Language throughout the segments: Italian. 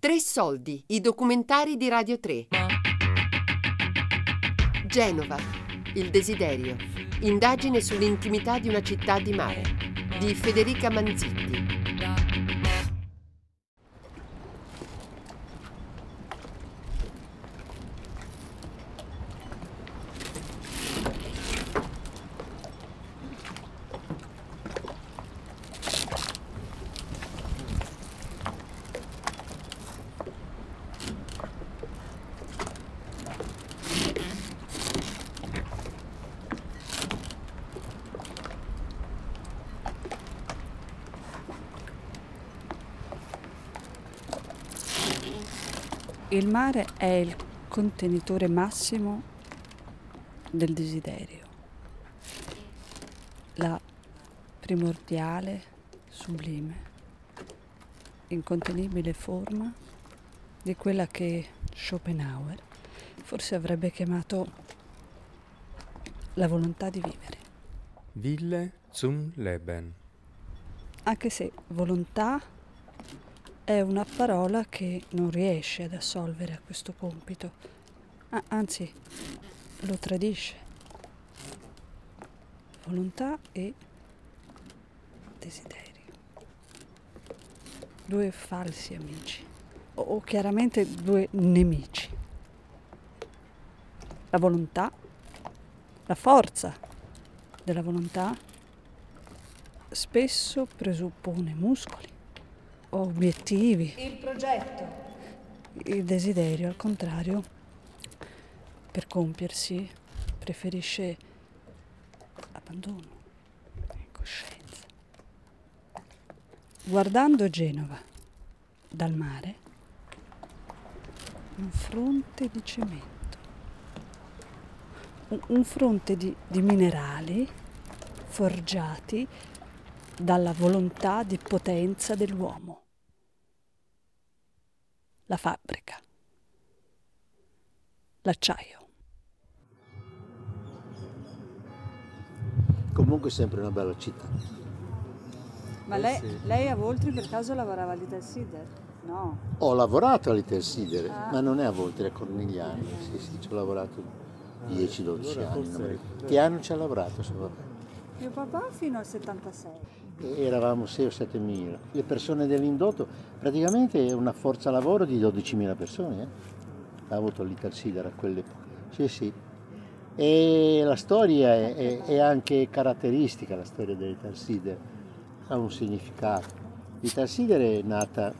Tre soldi, i documentari di Radio 3. Genova, il desiderio. Indagine sull'intimità di una città di mare. Di Federica Manzitti. Il mare è il contenitore massimo del desiderio, la primordiale, sublime, incontenibile forma di quella che Schopenhauer forse avrebbe chiamato la volontà di vivere. Wille zum Leben. Anche se volontà è una parola che non riesce ad assolvere a questo compito, ah, anzi lo tradisce. Volontà e desiderio. Due falsi amici, o, o chiaramente due nemici. La volontà, la forza della volontà spesso presuppone muscoli obiettivi. Il progetto. Il desiderio, al contrario, per compiersi, preferisce abbandono, coscienza. Guardando Genova dal mare, un fronte di cemento, un, un fronte di, di minerali forgiati dalla volontà di potenza dell'uomo. La fabbrica. L'acciaio. Comunque sempre una bella città. Ma Eh lei, sì. lei a Voltri per caso lavorava all'Italsider? No. Ho lavorato all'Italsider, Ah. ma non è a Voltri, è a Cornigliano. Sì, sì, ci ho lavorato 10-12 allora anni. Che anno ci ha lavorato? Mio papà fino al 76. Eravamo 6 o 7 mila. Le persone dell'indotto, praticamente è una forza lavoro di 12.000 persone. eh. Ha avuto l'Italsider a quell'epoca. Sì, sì. E la storia è, è- è anche caratteristica, la storia dell'Italsider. Ha un significato. L'Italsider è nata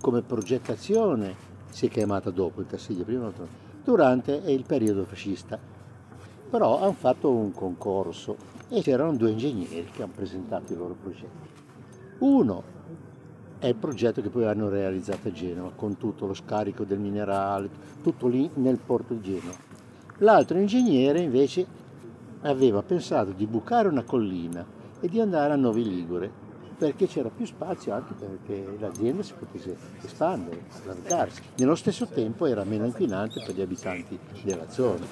come progettazione, si è chiamata dopo l'Italsider, prima durante il periodo fascista. Però hanno fatto un concorso e c'erano due ingegneri che hanno presentato i loro progetti. Uno è il progetto che poi hanno realizzato a Genova, con tutto lo scarico del minerale, tutto lì nel porto di Genova. L'altro ingegnere invece aveva pensato di bucare una collina e di andare a Novi Ligure, perché c'era più spazio anche perché l'azienda si potesse espandere, allargarsi. Nello stesso tempo era meno inquinante per gli abitanti della zona.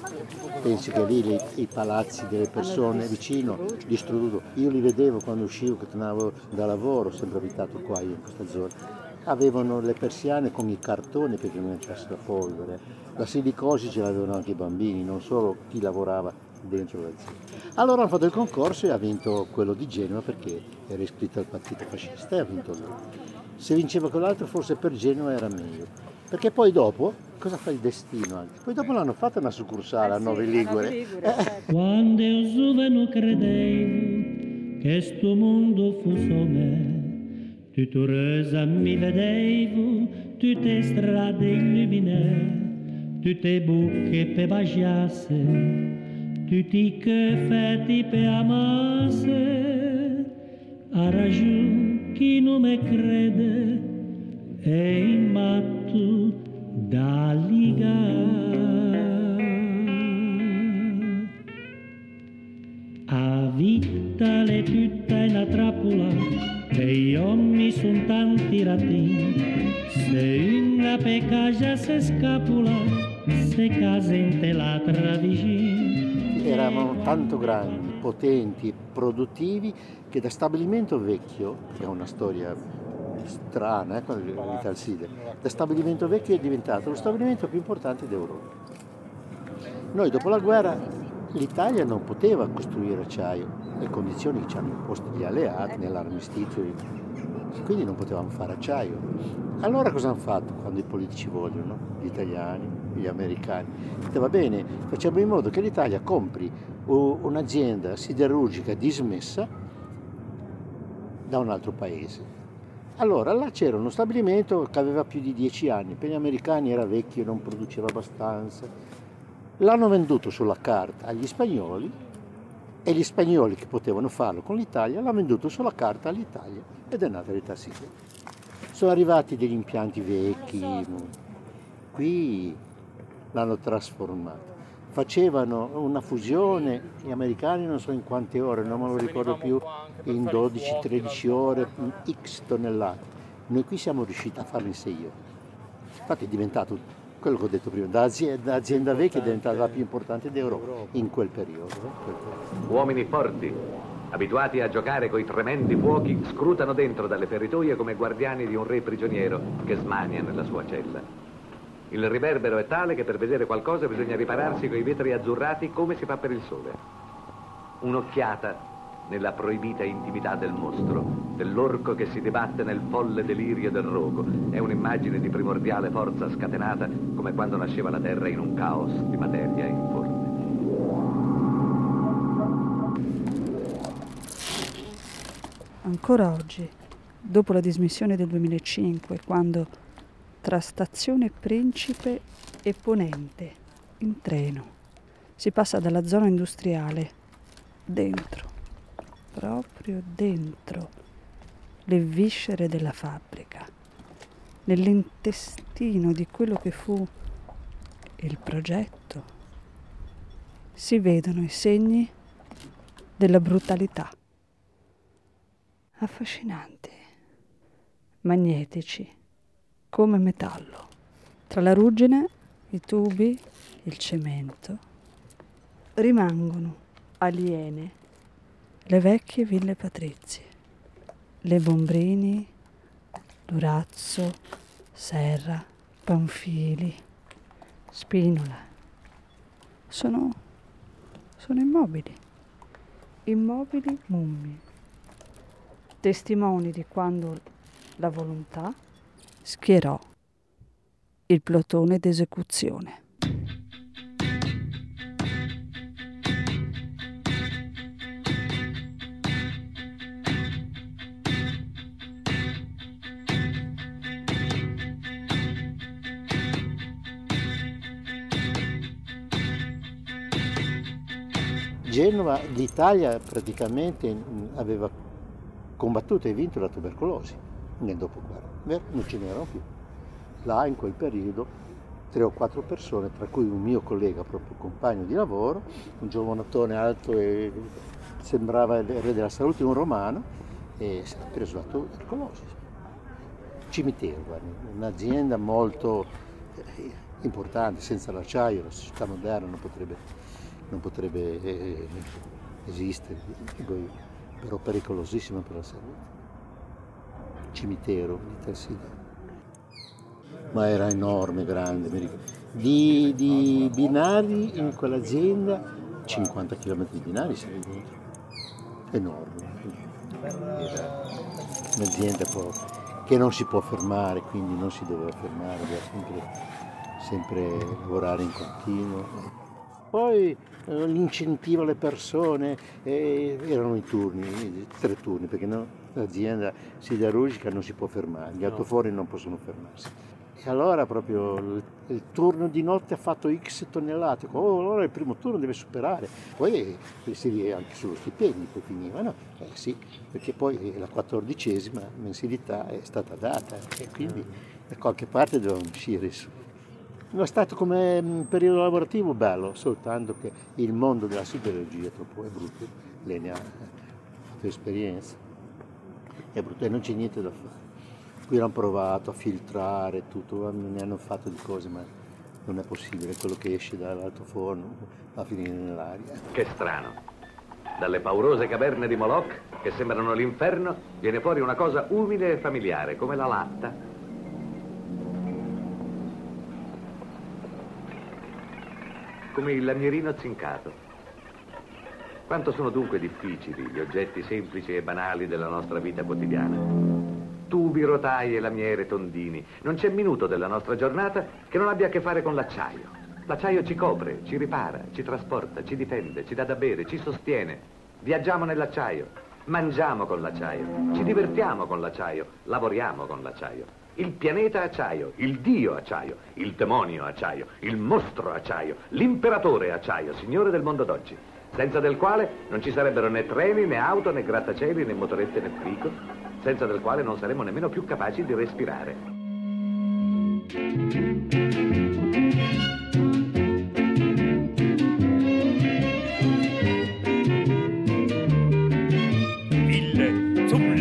Pensi che lì i palazzi delle persone vicino, distrutto, io li vedevo quando uscivo, che tornavo da lavoro, sempre abitato qua io in questa zona. Avevano le persiane con i cartoni perché non entrasse la polvere. La silicosi ce l'avevano anche i bambini, non solo chi lavorava. Allora hanno fatto il concorso e ha vinto quello di Genova perché era iscritto al partito fascista e ha vinto lui. Se vinceva quell'altro forse per Genova era meglio. Perché poi dopo, cosa fa il destino anche? Poi dopo l'hanno fatta una succursale a Novi Ligure. Quando eu giovane credevo che sto mondo fosse me, tutto rosa mi vedevo, tutte strade illuminate, tutte bocche per baciasse, tutti i fatti per amasse. Ha ragione chi non me crede, è in matto da ligare. A vita le tutta è una trappola, e gli uomini sono tanti ratini. Se una peccagia se scapola, se casa in te l'altra vicino. Erano tanto grandi, potenti, produttivi, che da stabilimento vecchio, che ha una storia strana eh, con l'Italside. Da stabilimento vecchio è diventato lo stabilimento più importante d'Europa. Noi dopo la guerra l'Italia non poteva costruire acciaio, le condizioni che ci hanno imposto gli alleati nell'armistizio, quindi non potevamo fare acciaio. Allora cosa hanno fatto quando i politici vogliono, gli italiani, gli americani? Dite, va bene, facciamo in modo che l'Italia compri un'azienda siderurgica dismessa da un altro paese. Allora là c'era uno stabilimento che aveva più di dieci anni, per gli americani era vecchio, non produceva abbastanza, L'hanno venduto sulla carta agli spagnoli e gli spagnoli che potevano farlo con l'Italia l'hanno venduto sulla carta all'Italia ed è nata l'Italia. Sono arrivati degli impianti vecchi, qui l'hanno trasformato. Facevano una fusione, gli americani non so in quante ore, non me lo ricordo più, in 12-13 ore, x tonnellate. Noi qui siamo riusciti a farlo in 6 ore. Infatti è diventato quello che ho detto prima, da azienda, azienda vecchia è diventata la più importante d'Europa in quel periodo. Uomini forti, abituati a giocare coi tremendi fuochi, scrutano dentro dalle feritoie come guardiani di un re prigioniero che smania nella sua cella. Il riverbero è tale che per vedere qualcosa bisogna ripararsi coi vetri azzurrati come si fa per il sole. Un'occhiata nella proibita intimità del mostro, dell'orco che si dibatte nel folle delirio del rogo. È un'immagine di primordiale forza scatenata come quando nasceva la Terra in un caos di materia informe. Ancora oggi, dopo la dismissione del 2005, quando tra stazione Principe e Ponente, in treno, si passa dalla zona industriale dentro proprio dentro le viscere della fabbrica, nell'intestino di quello che fu il progetto, si vedono i segni della brutalità. Affascinanti, magnetici, come metallo. Tra la ruggine, i tubi, il cemento, rimangono aliene le vecchie ville patrizie, le Bombrini, Durazzo, Serra, Panfili, Spinola. Sono, sono immobili, immobili mummie, testimoni di quando la volontà schierò il plotone d'esecuzione. Genova, l'Italia praticamente aveva combattuto e vinto la tubercolosi nel dopoguerra, non ce n'erano più. Là in quel periodo tre o quattro persone, tra cui un mio collega, proprio compagno di lavoro, un giovanotone alto e sembrava il re della salute, un romano, e si è preso la tubercolosi. Cimitero, un'azienda molto eh, importante, senza l'acciaio, la società moderna non potrebbe non potrebbe eh, esistere, però pericolosissima per la salute. Cimitero di Tarsida. Ma era enorme, grande. Di, di binari in quell'azienda, 50 km di binari si dentro. Enorme. Era un'azienda che non si può fermare, quindi non si doveva fermare, doveva sempre, sempre lavorare in continuo. Poi eh, l'incentivo alle persone, eh, erano i turni, tre turni, perché no, l'azienda siderurgica non si può fermare, gli autofori non possono fermarsi. E allora proprio il, il, turno di notte ha fatto X tonnellate, oh, allora il primo turno deve superare, poi si anche sullo stipendio, poi finiva, no? Eh sì, perché poi la quattordicesima mensilità è stata data e quindi da qualche parte dovevano uscire su. Non è stato come un periodo lavorativo bello, soltanto che il mondo della siderurgia è troppo è brutto, lei ne ha fatto esperienza, è brutto e non c'è niente da fare. Qui hanno provato a filtrare tutto, ne hanno fatto di cose, ma non è possibile, quello che esce dall'alto forno va a finire nell'aria. Che strano. Dalle paurose caverne di Moloch, che sembrano l'inferno, viene fuori una cosa umile e familiare, come la latta. Come il lamierino zincato. Quanto sono dunque difficili gli oggetti semplici e banali della nostra vita quotidiana. Tubi, rotaie, lamiere, tondini. Non c'è minuto della nostra giornata che non abbia a che fare con l'acciaio. L'acciaio ci copre, ci ripara, ci trasporta, ci difende, ci dà da bere, ci sostiene. Viaggiamo nell'acciaio, mangiamo con l'acciaio, ci divertiamo con l'acciaio, lavoriamo con l'acciaio. Il pianeta acciaio, il dio acciaio, il demonio acciaio, il mostro acciaio, l'imperatore acciaio, signore del mondo d'oggi senza del quale non ci sarebbero né treni, né auto, né grattacieli, né motorette, né frigo, senza del quale non saremmo nemmeno più capaci di respirare.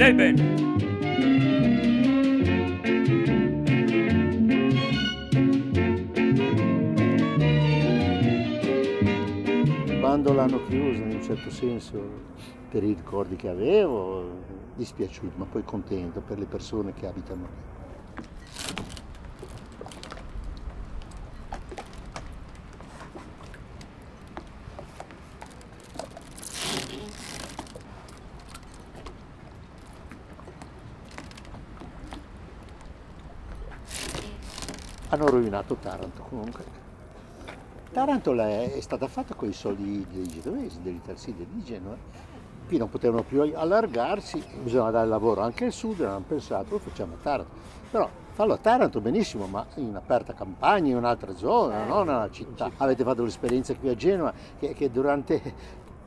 Leben! Quando l'hanno chiusa in un certo senso per i ricordi che avevo, dispiaciuto, ma poi contento per le persone che abitano lì. Hanno rovinato Taranto comunque. Taranto è stata fatta con i soldi dei genovesi, degli Itarsidi di Genova. Qui non potevano più allargarsi, bisognava dare lavoro anche al sud, hanno pensato lo facciamo a Taranto. Però fallo a Taranto benissimo, ma in aperta campagna, in un'altra zona, non nella città. Avete fatto l'esperienza qui a Genova che, che durante,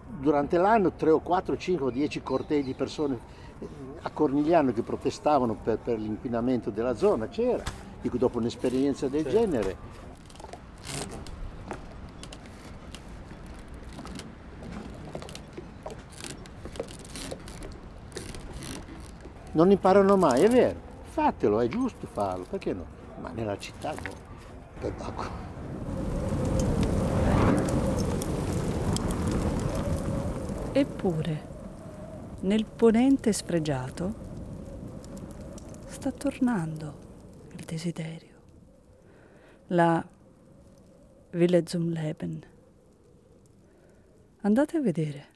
durante l'anno 3 o 4, 5 o 10 cortei di persone eh, a Cornigliano che protestavano per, per l'inquinamento della zona, c'era. Dico, dopo un'esperienza del genere non imparano mai, è vero, fatelo, è giusto farlo, perché no? Ma nella città no, per poco. Eppure, nel ponente sfregiato, sta tornando il desiderio. La Wille zum Leben. Andate a vedere.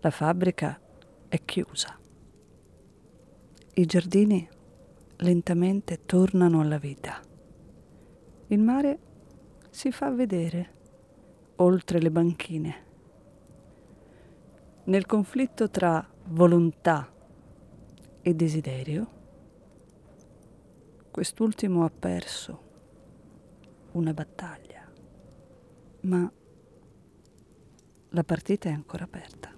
La fabbrica è chiusa. I giardini lentamente tornano alla vita. Il mare si fa vedere oltre le banchine. Nel conflitto tra volontà e desiderio, quest'ultimo ha perso una battaglia, ma la partita è ancora aperta.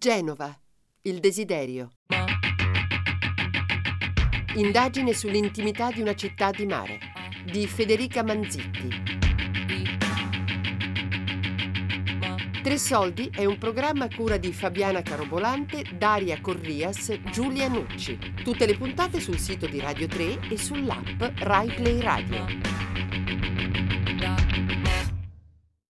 Genova, il desiderio. Indagine sull'intimità di una città di mare di Federica Manzitti. Tre soldi è un programma a cura di Fabiana Carobolante, Daria Corrias, Giulia Nucci. Tutte le puntate sul sito di Radio 3 e sull'app Rai Play Radio.